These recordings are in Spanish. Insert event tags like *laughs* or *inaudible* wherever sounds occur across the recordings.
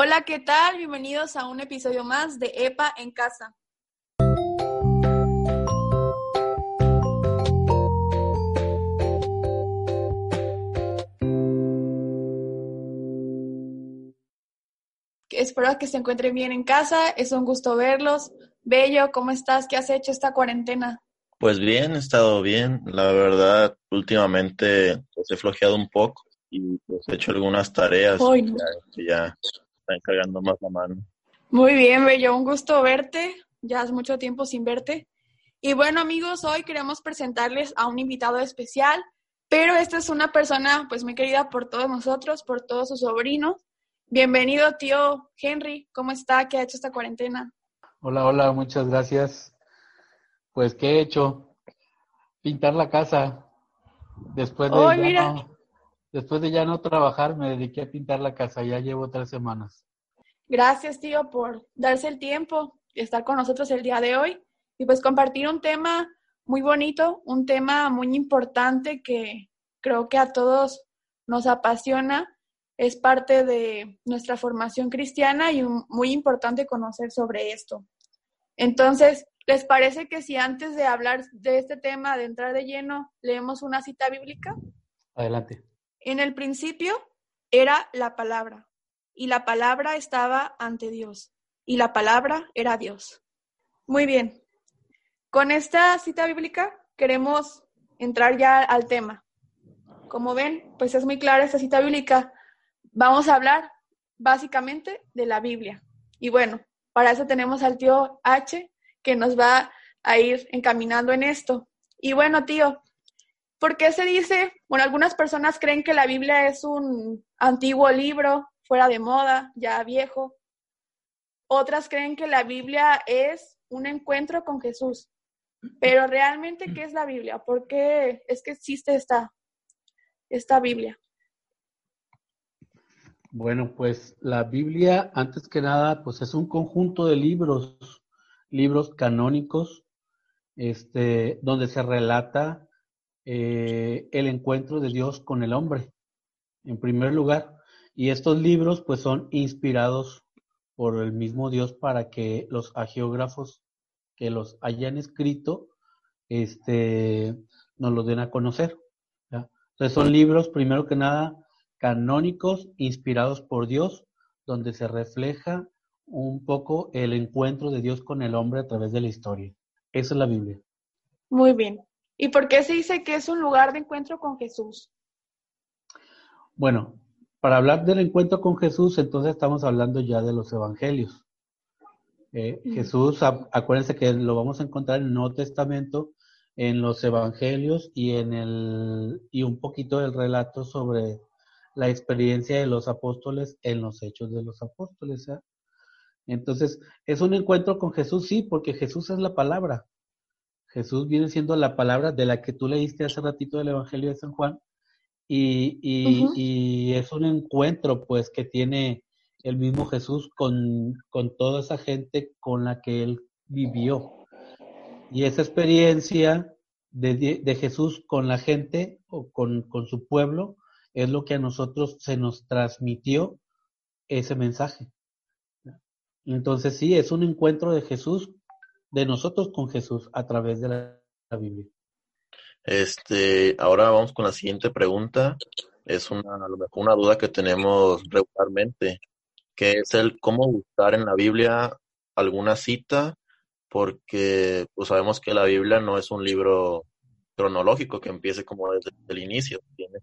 Hola, ¿qué tal? Bienvenidos a un episodio más de EPA en casa. Espero que se encuentren bien en casa. Es un gusto verlos. Bello, ¿cómo estás? ¿Qué has hecho esta cuarentena? Pues bien, he estado bien. La verdad, últimamente pues, he flojeado un poco y pues, he hecho algunas tareas que ya están cargando más la mano. Muy bien, Bello. Un gusto verte. Ya hace mucho tiempo sin verte. Y bueno, amigos, hoy queremos presentarles a un invitado especial, pero esta es una persona pues muy querida por todos nosotros, por todos sus sobrinos. Bienvenido, tío Henry. ¿Cómo está? ¿Qué ha hecho esta cuarentena? Hola, hola, muchas gracias. Pues, ¿qué he hecho? Pintar la casa. Después de, ya No, después de ya no trabajar, me dediqué a pintar la casa. Ya llevo tres semanas. Gracias, tío, por darse el tiempo y estar con nosotros el día de hoy y pues compartir un tema muy bonito, un tema muy importante que creo que a todos nos apasiona es parte de nuestra formación cristiana y muy importante conocer sobre esto. Entonces, ¿les parece que si antes de hablar de este tema, de entrar de lleno, leemos una cita bíblica? Adelante. En el principio era la palabra, y la palabra estaba ante Dios, y la palabra era Dios. Muy bien. Con esta cita bíblica queremos entrar ya al tema. Como ven, pues es muy clara esta cita bíblica vamos a hablar básicamente de la Biblia. Y bueno, para eso tenemos al tío H que nos va a ir encaminando en esto. Y bueno, tío, ¿por qué se dice? Bueno, algunas personas creen que la Biblia es un antiguo libro, fuera de moda, ya viejo. Otras creen que la Biblia es un encuentro con Jesús. Pero realmente, ¿qué es la Biblia? ¿Por qué es que existe esta, esta Biblia? Bueno, pues la Biblia, antes que nada, pues es un conjunto de libros, libros canónicos, este, donde se relata eh, el encuentro de Dios con el hombre, en primer lugar. Y estos libros, pues, son inspirados por el mismo Dios para que los agiógrafos que los hayan escrito, este, nos los den a conocer. Entonces, son libros, primero que nada, canónicos inspirados por Dios, donde se refleja un poco el encuentro de Dios con el hombre a través de la historia. Esa es la Biblia. Muy bien. ¿Y por qué se dice que es un lugar de encuentro con Jesús? Bueno, para hablar del encuentro con Jesús, entonces estamos hablando ya de los evangelios. Eh, Jesús, acuérdense que lo vamos a encontrar en el Nuevo Testamento, en los evangelios y en el y un poquito del relato sobre la experiencia de los apóstoles en los hechos de los apóstoles. ¿eh? Entonces, es un encuentro con Jesús, sí, porque Jesús es la palabra. Jesús viene siendo la palabra de la que tú leíste hace ratito del Evangelio de San Juan. Y, y, es un encuentro, pues, que tiene el mismo Jesús con, con toda esa gente con la que él vivió. Y esa experiencia de, de Jesús con la gente o con, con su pueblo, es lo que a nosotros se nos transmitió ese mensaje. Entonces sí, es un encuentro de Jesús, de nosotros con Jesús a través de la, Biblia. Este, ahora vamos con la siguiente pregunta. Es una, una duda que tenemos regularmente, que es el cómo buscar en la Biblia alguna cita, porque pues sabemos que la Biblia no es un libro cronológico que empiece como desde el inicio, tiene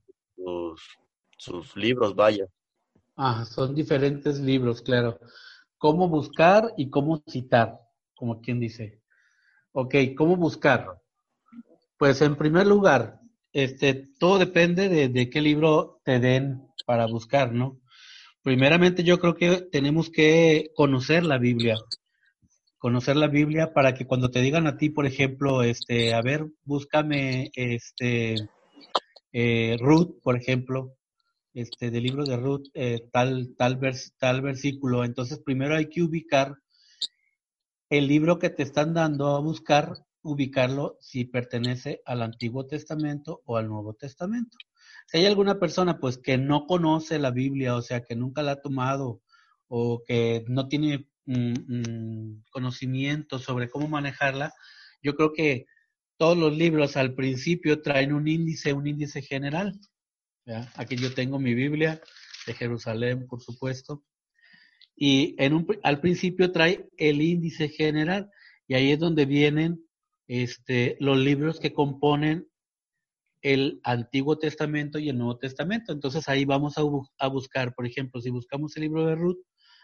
sus, libros, vaya. Ah, son diferentes libros, claro. Cómo buscar y cómo citar, como quien dice. Ok, ¿cómo buscar? Pues en primer lugar, este, todo depende de, de qué libro te den para buscar, ¿no? Primeramente yo creo que tenemos que conocer la Biblia, conocer la Biblia para que cuando te digan a ti, por ejemplo, este, a ver, búscame, este, eh, Ruth, por ejemplo, este, del libro de Ruth, eh, tal, tal, tal versículo. Entonces, primero hay que ubicar el libro que te están dando a buscar, ubicarlo si pertenece al Antiguo Testamento o al Nuevo Testamento. Si hay alguna persona pues que no conoce la Biblia, o sea, que nunca la ha tomado o que no tiene mm, mm, conocimiento sobre cómo manejarla, yo creo que todos los libros al principio traen un índice, un índice general. Aquí yo tengo mi Biblia de Jerusalén, por supuesto. Y en un, al principio trae el índice general y ahí es donde vienen este, los libros que componen el Antiguo Testamento y el Nuevo Testamento. Entonces ahí vamos a, buscar, por ejemplo, si buscamos el libro de Ruth,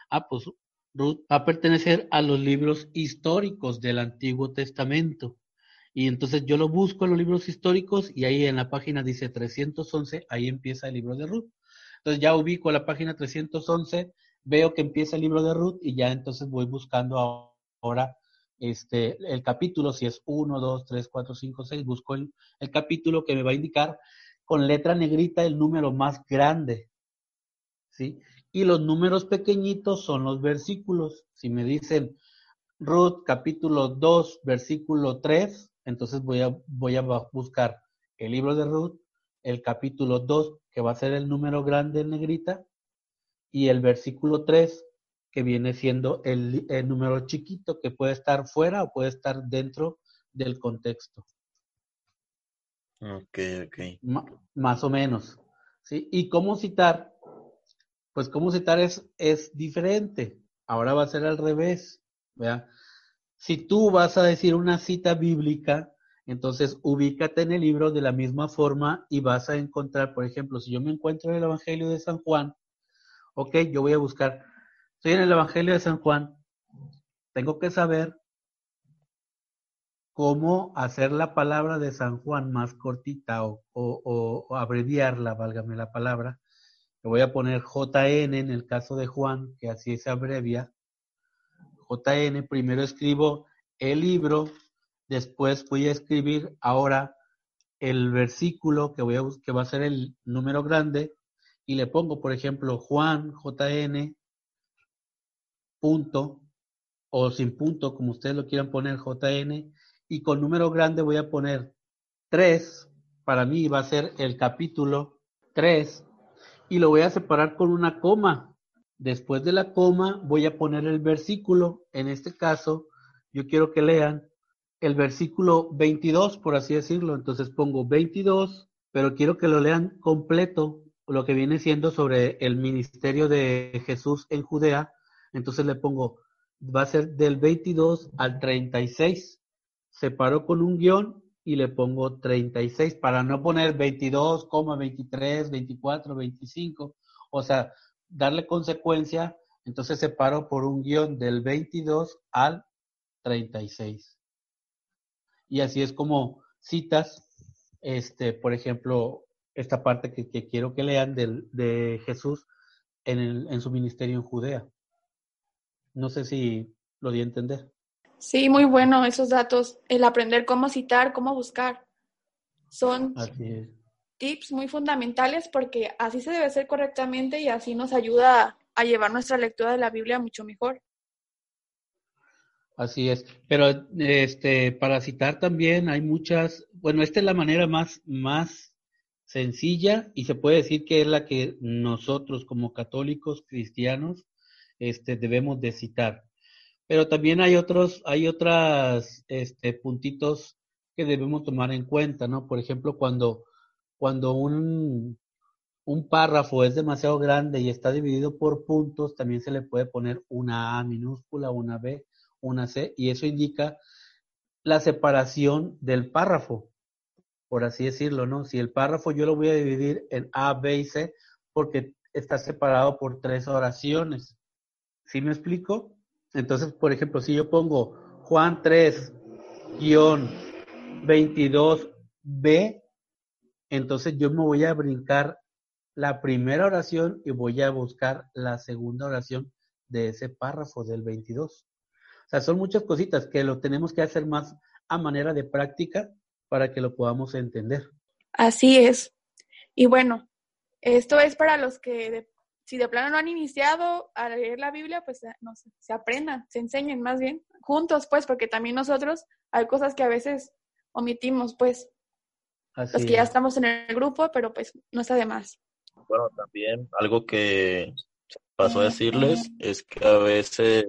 ah, pues Ruth va a pertenecer a los libros históricos del Antiguo Testamento. Y entonces yo lo busco en los libros históricos y ahí en la página dice 311, ahí empieza el libro de Ruth. Entonces ya ubico la página 311, veo que empieza el libro de Ruth y ya entonces voy buscando ahora este, el capítulo, si es 1, 2, 3, 4, 5, 6, busco el, el capítulo que me va a indicar con letra negrita el número más grande. ¿Sí? Y los números pequeñitos son los versículos. Si me dicen Ruth capítulo 2, versículo 3, entonces voy a, voy a buscar el libro de Ruth, el capítulo 2, que va a ser el número grande en negrita, y el versículo 3, que viene siendo el, número chiquito, que puede estar fuera o puede estar dentro del contexto. Ok, ok. más o menos. ¿sí? ¿Y cómo citar? Pues cómo citar es, es diferente. Ahora va a ser al revés. Si tú vas a decir una cita bíblica, entonces ubícate en el libro de la misma forma y vas a encontrar, por ejemplo, si yo me encuentro en el Evangelio de San Juan, ok, yo voy a buscar, estoy en el Evangelio de San Juan, tengo que saber cómo hacer la palabra de San Juan más cortita o, abreviarla, válgame la palabra. Le voy a poner JN en el caso de Juan, que así se abrevia. JN, primero escribo el libro, después voy a escribir ahora el versículo que, que va a ser el número grande y le pongo, por ejemplo, Juan, JN, punto, o sin punto, como ustedes lo quieran poner, JN, y con número grande voy a poner 3, para mí va a ser el capítulo 3, y lo voy a separar con una coma, Después de la coma voy a poner el versículo. En este caso, yo quiero que lean el versículo 22, por así decirlo. Entonces pongo 22, pero quiero que lo lean completo, lo que viene siendo sobre el ministerio de Jesús en Judea. Entonces le pongo, va a ser del 22 al 36. Separo con un guion y le pongo 36 para no poner 22, 23, 24, 25. O sea, darle consecuencia, entonces separo por un guion del 22 al 36. Y así es como citas, este, por ejemplo, esta parte que, quiero que lean de Jesús en su ministerio en Judea. No sé si lo di a entender. Sí, muy bueno esos datos, el aprender cómo citar, cómo buscar. Son tips muy fundamentales porque así se debe hacer correctamente y así nos ayuda a llevar nuestra lectura de la Biblia mucho mejor. Así es, pero este para citar también hay muchas, bueno, esta es la manera más más sencilla y se puede decir que es la que nosotros como católicos cristianos este debemos de citar. Pero también hay otros hay otras este puntitos que debemos tomar en cuenta, ¿no? Por ejemplo, cuando cuando un, un párrafo es demasiado grande y está dividido por puntos, también se le puede poner una A minúscula, una B, una C, y eso indica la separación del párrafo, por así decirlo, ¿no? Si el párrafo yo lo voy a dividir en A, B y C, porque está separado por tres oraciones. ¿Sí me explico? Entonces, por ejemplo, si yo pongo Juan 3, 22b, entonces yo me voy a brincar la primera oración y voy a buscar la segunda oración de ese párrafo del 22. O sea, son muchas cositas que lo tenemos que hacer más a manera de práctica para que lo podamos entender. Así es. Y bueno, esto es para los que, si de plano no han iniciado a leer la Biblia, pues no se aprendan, se enseñen más bien juntos, pues, porque también nosotros hay cosas que a veces omitimos, pues los que ya estamos en el grupo, pero pues no está de más. Bueno, también algo que pasó a decirles es que a veces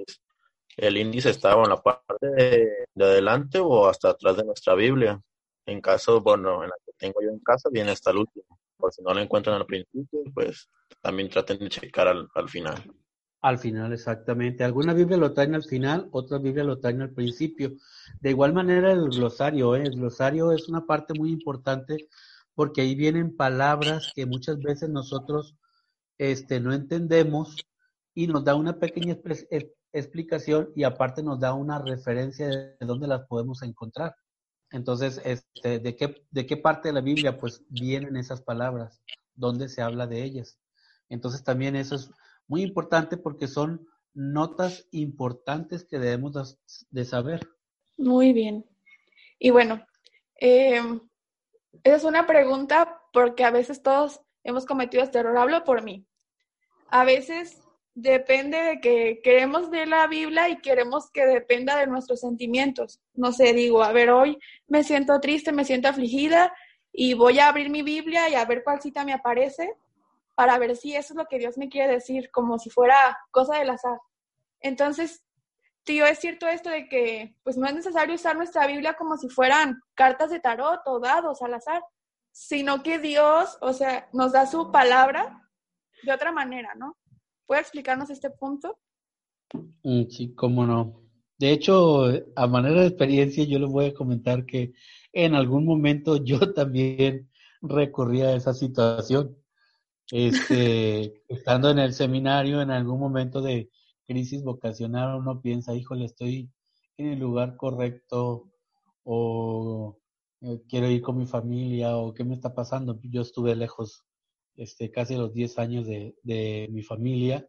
el índice estaba en la parte de, adelante o hasta atrás de nuestra Biblia. En caso, bueno, en la que tengo yo en casa, viene hasta el último. Por si no lo encuentran al principio, pues también traten de checar al, al final. Al final, exactamente. Alguna Biblia lo traen al final, otra Biblia lo traen al principio. De igual manera el glosario, ¿eh? el glosario es una parte muy importante porque ahí vienen palabras que muchas veces nosotros este, no entendemos y nos da una pequeña explicación y aparte nos da una referencia de dónde las podemos encontrar. Entonces, este, ¿de, qué, ¿de qué parte de la Biblia pues vienen esas palabras? ¿Dónde se habla de ellas? Entonces también eso es muy importante porque son notas importantes que debemos de saber. Muy bien. Y bueno, em, esa es una pregunta porque a veces todos hemos cometido este error. Hablo por mí. A veces depende de que queremos leer la Biblia y queremos que dependa de nuestros sentimientos. No sé, digo, a ver, hoy me siento triste, me siento afligida y voy a abrir mi Biblia y a ver cuál cita me aparece para ver si eso es lo que Dios me quiere decir, como si fuera cosa del azar. Entonces, tío, es cierto esto de que pues no es necesario usar nuestra Biblia como si fueran cartas de tarot o dados al azar, sino que Dios, o sea, nos da su palabra de otra manera, ¿no? ¿Puede explicarnos este punto? Mm, sí, cómo no. De hecho, a manera de experiencia, yo les voy a comentar que en algún momento *laughs* yo también recurrí a esa situación. Este, *laughs* estando en el seminario, en algún momento de crisis vocacional, uno piensa, híjole, estoy en el lugar correcto o eh, quiero ir con mi familia o qué me está pasando. Yo estuve lejos este, casi los 10 años de, de mi familia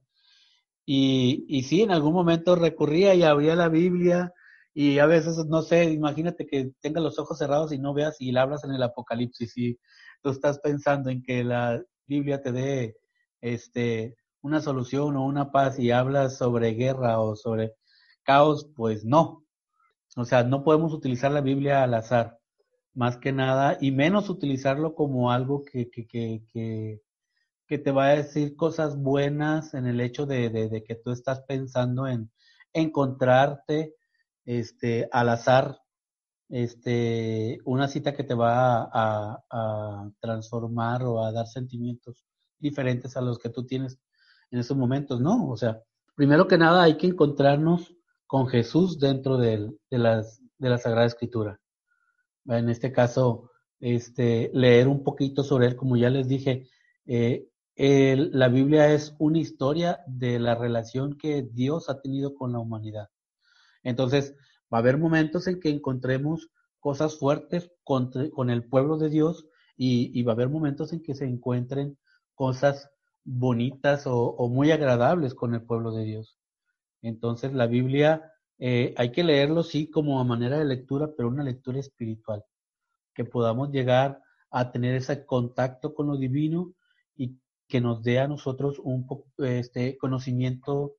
y, y sí, en algún momento recurría y abría la Biblia y a veces, no sé, imagínate que tengas los ojos cerrados y no veas y la hablas en el Apocalipsis y tú estás pensando en que la Biblia te dé este, una solución o una paz y hablas sobre guerra o sobre caos, pues no. O sea, no podemos utilizar la Biblia al azar, más que nada, y menos utilizarlo como algo que, que, que, que, te va a decir cosas buenas en el hecho de, de, que tú estás pensando en encontrarte este, al azar este, una cita que te va a, a, transformar o a dar sentimientos diferentes a los que tú tienes en esos momentos, ¿no? O sea, primero que nada hay que encontrarnos con Jesús dentro de, de, las, de la Sagrada Escritura. En este caso, este, leer un poquito sobre él, como ya les dije, eh, la Biblia es una historia de la relación que Dios ha tenido con la humanidad. Entonces, va a haber momentos en que encontremos cosas fuertes con, con el pueblo de Dios y, y, va a haber momentos en que se encuentren cosas bonitas o, o muy agradables con el pueblo de Dios. Entonces, la Biblia eh, hay que leerlo, sí, como a manera de lectura, pero una lectura espiritual, que podamos llegar a tener ese contacto con lo divino y que nos dé a nosotros un este conocimiento,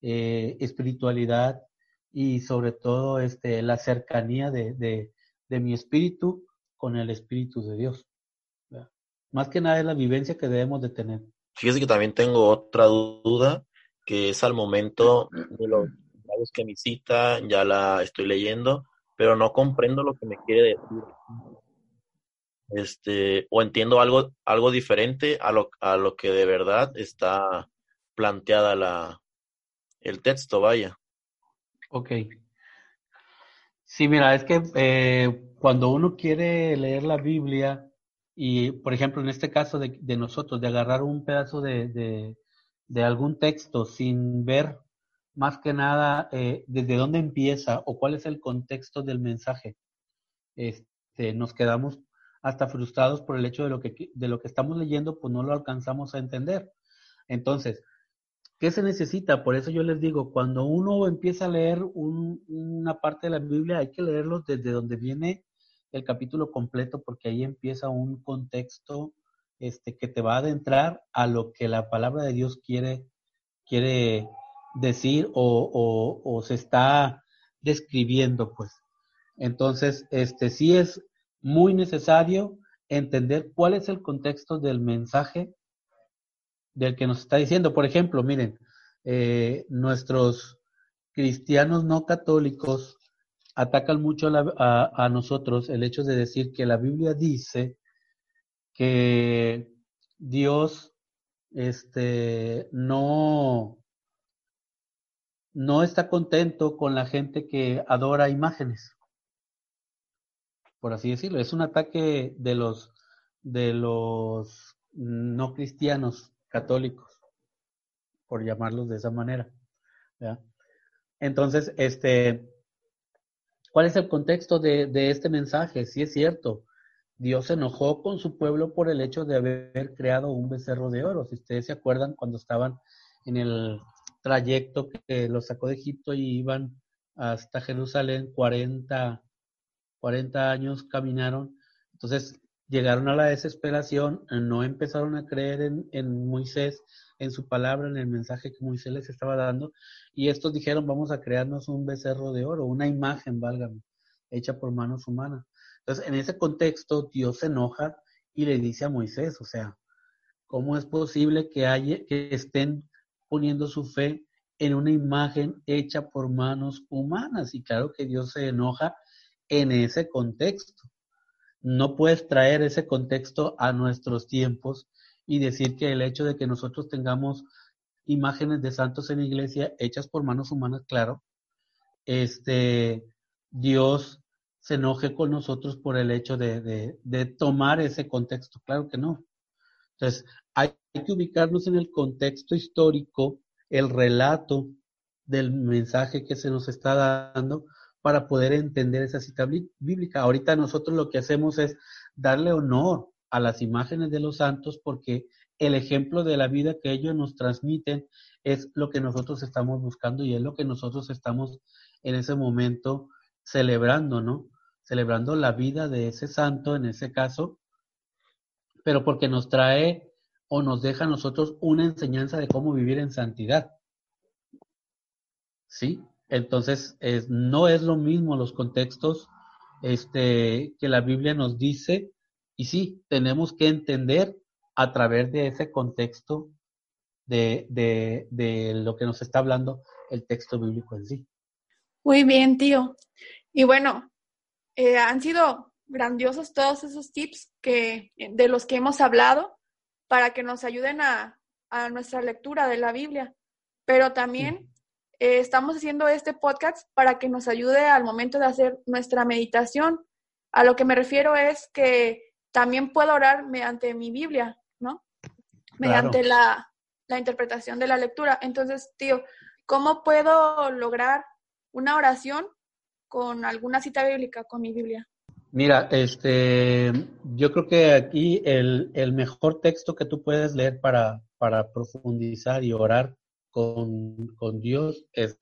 eh, espiritualidad y sobre todo este, la cercanía de, de, mi espíritu con el espíritu de Dios. Más que nada es la vivencia que debemos de tener. Fíjese que también tengo otra duda, que es al momento de los que mi cita, ya la estoy leyendo, pero no comprendo lo que me quiere decir este, o entiendo algo, algo diferente a lo, a lo que de verdad está planteada la, el texto, vaya. Ok. Sí, mira, es que eh, cuando uno quiere leer la Biblia y, por ejemplo, en este caso de, de nosotros, de agarrar un pedazo de, de, de, algún texto sin ver más que nada eh, desde dónde empieza o cuál es el contexto del mensaje, este, nos quedamos hasta frustrados por el hecho de lo que, de lo que estamos leyendo, pues no lo alcanzamos a entender. Entonces, ¿qué se necesita? Por eso yo les digo, cuando uno empieza a leer una parte de la Biblia, hay que leerlo desde donde viene el capítulo completo, porque ahí empieza un contexto este, que te va a adentrar a lo que la palabra de Dios quiere, quiere decir o, o, se está describiendo, pues. Entonces, este sí es muy necesario entender cuál es el contexto del mensaje del que nos está diciendo. Por ejemplo, miren, eh, nuestros cristianos no católicos atacan mucho a, a, nosotros el hecho de decir que la Biblia dice que Dios este, no, no está contento con la gente que adora imágenes, por así decirlo. Es un ataque de los, de los no cristianos católicos, por llamarlos de esa manera. Entonces, este, ¿cuál es el contexto de, de este mensaje? Sí es cierto, Dios se enojó con su pueblo por el hecho de haber creado un becerro de oro. Si ustedes se acuerdan cuando estaban en el trayecto que los sacó de Egipto y iban hasta Jerusalén, 40, 40 años caminaron. Entonces llegaron a la desesperación, no empezaron a creer en, en Moisés, en su palabra, en el mensaje que Moisés les estaba dando. Y estos dijeron, vamos a crearnos un becerro de oro, una imagen, válgame, hecha por manos humanas. Entonces, en ese contexto, Dios se enoja y le dice a Moisés, o sea, ¿cómo es posible que, haya, que estén poniendo su fe en una imagen hecha por manos humanas? Y claro que Dios se enoja en ese contexto. No puedes traer ese contexto a nuestros tiempos y decir que el hecho de que nosotros tengamos imágenes de santos en iglesia hechas por manos humanas, claro, este, Dios se enoje con nosotros por el hecho de, de, tomar ese contexto. Claro que no. Entonces, que ubicarnos en el contexto histórico, el relato del mensaje que se nos está dando para poder entender esa cita bíblica. Ahorita nosotros lo que hacemos es darle honor a las imágenes de los santos porque el ejemplo de la vida que ellos nos transmiten es lo que nosotros estamos buscando y es lo que nosotros estamos en ese momento celebrando, ¿no? celebrando la vida de ese santo en ese caso, pero porque nos trae o nos deja a nosotros una enseñanza de cómo vivir en santidad. ¿Sí? Entonces, es, no es lo mismo los contextos este, que la Biblia nos dice, y sí, tenemos que entender a través de ese contexto de, de, de lo que nos está hablando el texto bíblico en sí. Muy bien, tío. Y bueno, eh, han sido grandiosos todos esos tips que, de los que hemos hablado para que nos ayuden a, a nuestra lectura de la Biblia. Pero también eh, estamos haciendo este podcast para que nos ayude al momento de hacer nuestra meditación. A lo que me refiero es que también puedo orar mediante mi Biblia, ¿no? Mediante la, la interpretación de la lectura. Entonces, tío, ¿cómo puedo lograr una oración con alguna cita bíblica, con mi Biblia? Mira, este, yo creo que aquí el, el mejor texto que tú puedes leer para, para profundizar y orar con, con Dios es,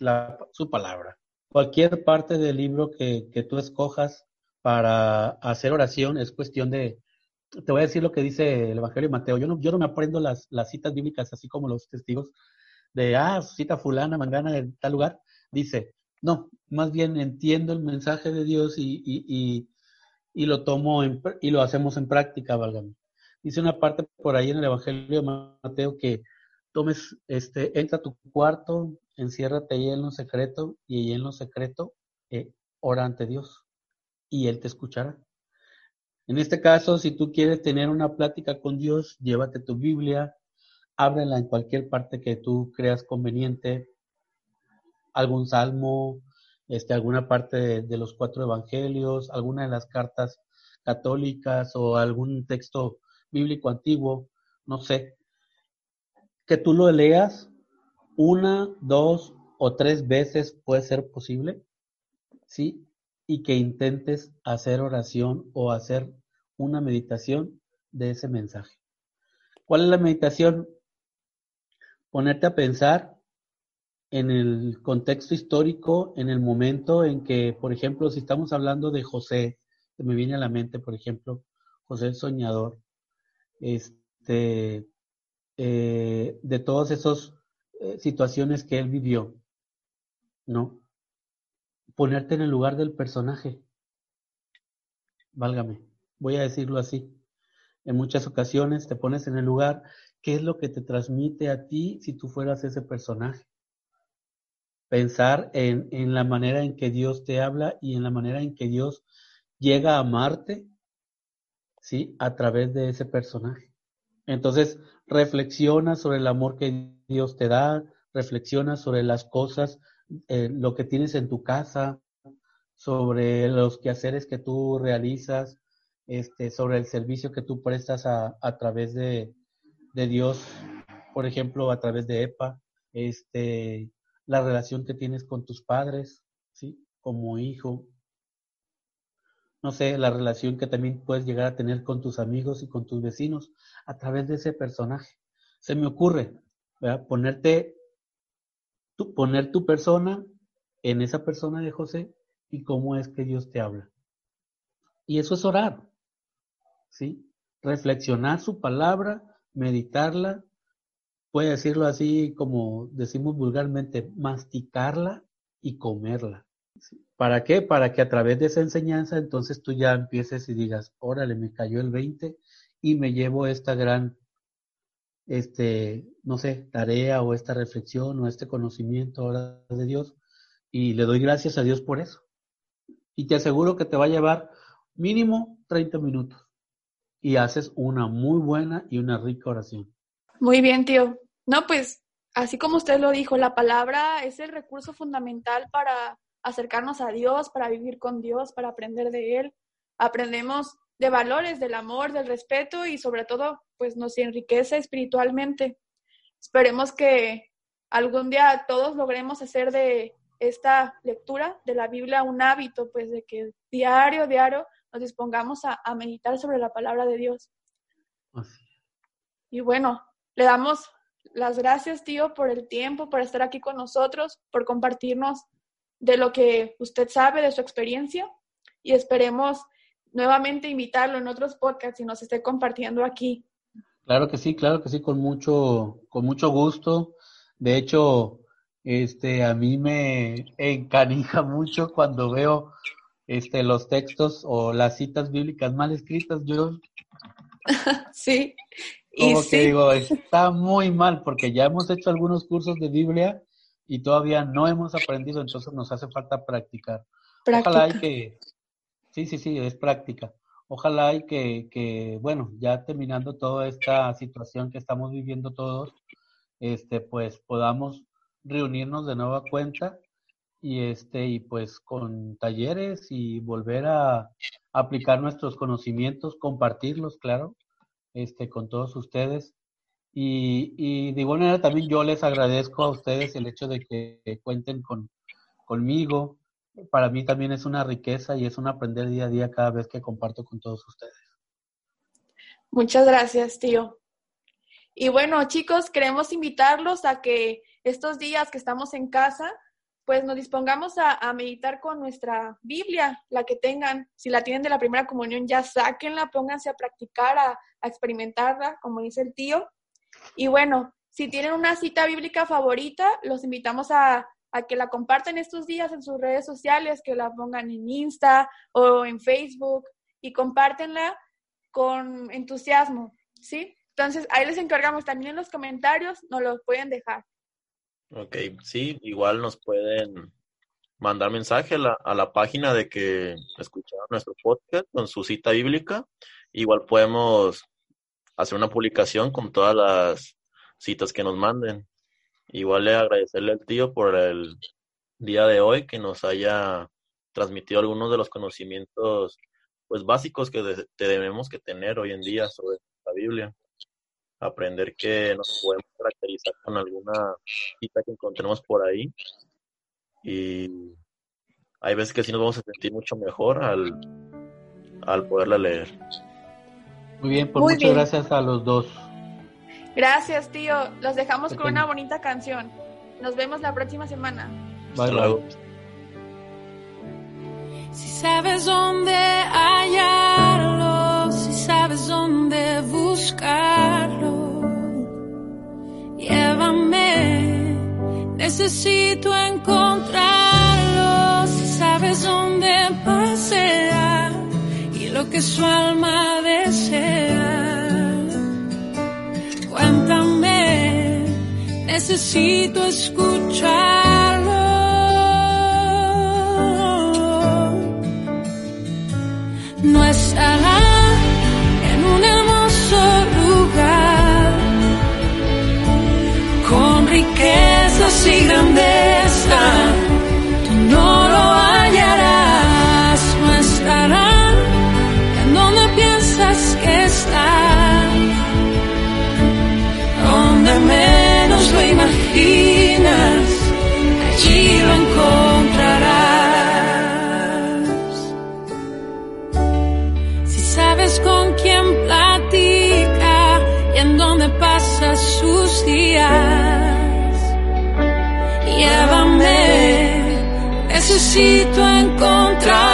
la, su palabra. Cualquier parte del libro que, que tú escojas para hacer oración es cuestión de, te voy a decir lo que dice el Evangelio de Mateo. Yo no, yo no me aprendo las, las citas bíblicas así como los testigos de, ah, cita fulana, mangana en tal lugar. Dice, no, más bien entiendo el mensaje de Dios y, y, y, lo tomo y lo hacemos en práctica, válgame. Dice una parte por ahí en el Evangelio de Mateo que tomes, este, entra a tu cuarto, enciérrate ahí en lo secreto y ahí en lo secreto eh, ora ante Dios y Él te escuchará. En este caso, si tú quieres tener una plática con Dios, llévate tu Biblia, ábrela en cualquier parte que tú creas conveniente, algún salmo, este, alguna parte de, los cuatro evangelios, alguna de las cartas católicas o algún texto bíblico antiguo, no sé, que tú lo leas una, dos o tres veces puede ser posible, ¿sí? Y que intentes hacer oración o hacer una meditación de ese mensaje. ¿Cuál es la meditación? Ponerte a pensar en el contexto histórico, en el momento en que, por ejemplo, si estamos hablando de José, me viene a la mente, por ejemplo, José el Soñador, este, eh, de todas esas eh, situaciones que él vivió, ¿no? Ponerte en el lugar del personaje, válgame, voy a decirlo así. en muchas ocasiones te pones en el lugar, ¿qué es lo que te transmite a ti si tú fueras ese personaje? Pensar en, en la manera en que Dios te habla y en la manera en que Dios llega a amarte, ¿sí? A través de ese personaje. Entonces, reflexiona sobre el amor que Dios te da, reflexiona sobre las cosas, eh, lo que tienes en tu casa, sobre los quehaceres que tú realizas, este, sobre el servicio que tú prestas a, a través de, de, Dios, por ejemplo, a través de EPA, este, la relación que tienes con tus padres, ¿sí? Como hijo. No sé, la relación que también puedes llegar a tener con tus amigos y con tus vecinos a través de ese personaje. Se me ocurre, ¿verdad? Ponerte, tu, poner tu persona en esa persona de José y cómo es que Dios te habla. Y eso es orar. ¿sí? Reflexionar su palabra, meditarla, puede decirlo así como decimos vulgarmente, masticarla y comerla. ¿Para qué? Para que a través de esa enseñanza entonces tú ya empieces y digas, órale, me cayó el 20 y me llevo esta gran, este, no sé, tarea o esta reflexión o este conocimiento ahora de Dios y le doy gracias a Dios por eso. Y te aseguro que te va a llevar mínimo 30 minutos y haces una muy buena y una rica oración. Muy bien, tío. No, pues así como usted lo dijo, la palabra es el recurso fundamental para acercarnos a Dios, para vivir con Dios, para aprender de Él. Aprendemos de valores, del amor, del respeto y sobre todo, pues nos enriquece espiritualmente. Esperemos que algún día todos logremos hacer de esta lectura de la Biblia un hábito, pues de que diario, diario nos dispongamos a, meditar sobre la palabra de Dios. Y bueno, le damos las gracias, tío, por el tiempo, por estar aquí con nosotros, por compartirnos de lo que usted sabe, de su experiencia, y esperemos nuevamente invitarlo en otros podcasts y nos esté compartiendo aquí. Claro que sí, claro que sí, con mucho, con mucho gusto. De hecho, este, a mí me encanija *laughs* mucho cuando veo este, los textos o las citas bíblicas mal escritas, yo... *laughs* sí. Como que digo, está muy mal porque ya hemos hecho algunos cursos de Biblia y todavía no hemos aprendido, entonces nos hace falta practicar. Ojalá hay que... Sí, sí, sí, es práctica. Ojalá hay que, que, bueno, ya terminando toda esta situación que estamos viviendo todos, este, pues podamos reunirnos de nueva cuenta y este y pues con talleres y volver a aplicar nuestros conocimientos, compartirlos, claro, este con todos ustedes. Y, y de igual manera también yo les agradezco a ustedes el hecho de que cuenten con conmigo. Para mí también es una riqueza y es un aprender día a día cada vez que comparto con todos ustedes. Muchas gracias, tío. Y bueno, chicos, queremos invitarlos a que estos días que estamos en casa, pues nos dispongamos a, meditar con nuestra Biblia, la que tengan. Si la tienen de la primera comunión, ya sáquenla, pónganse a practicar, a, experimentarla, como dice el tío. Y bueno, si tienen una cita bíblica favorita, los invitamos a, que la compartan estos días en sus redes sociales, que la pongan en Insta o en Facebook y compártenla con entusiasmo, ¿sí? Entonces, ahí les encargamos también en los comentarios, nos los pueden dejar. Ok, sí, igual nos pueden mandar mensaje a la, a la página de que escucharon nuestro podcast con su cita bíblica. Igual podemos hacer una publicación con todas las citas que nos manden. Igual le agradecerle al tío por el día de hoy que nos haya transmitido algunos de los conocimientos pues básicos que debemos que tener hoy en día sobre la Biblia aprender que nos podemos caracterizar con alguna cita que encontremos por ahí. Y hay veces que sí nos vamos a sentir mucho mejor al, al poderla leer. Muy bien, pues muchas gracias a los dos. Gracias, tío. Los dejamos con una bonita canción. Nos vemos la próxima semana. Hasta luego. Si sabes dónde hallarlo, si sabes dónde buscarlo llévame. Necesito encontrarlo si sabes dónde pasea y lo que su alma desea. Cuéntame, necesito escucharlo. No estará días, llévame, necesito encontrar.